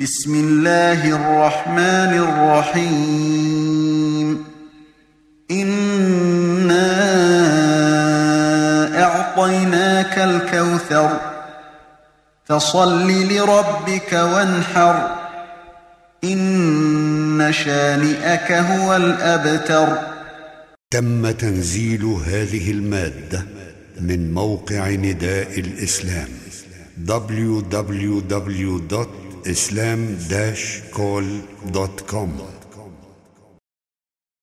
بسم الله الرحمن الرحيم. إنا أعطيناك الكوثر فصل لربك وانحر. إن شانئك هو الأبتر. تم تنزيل هذه المادة من موقع نداء الإسلام www.islam-call.com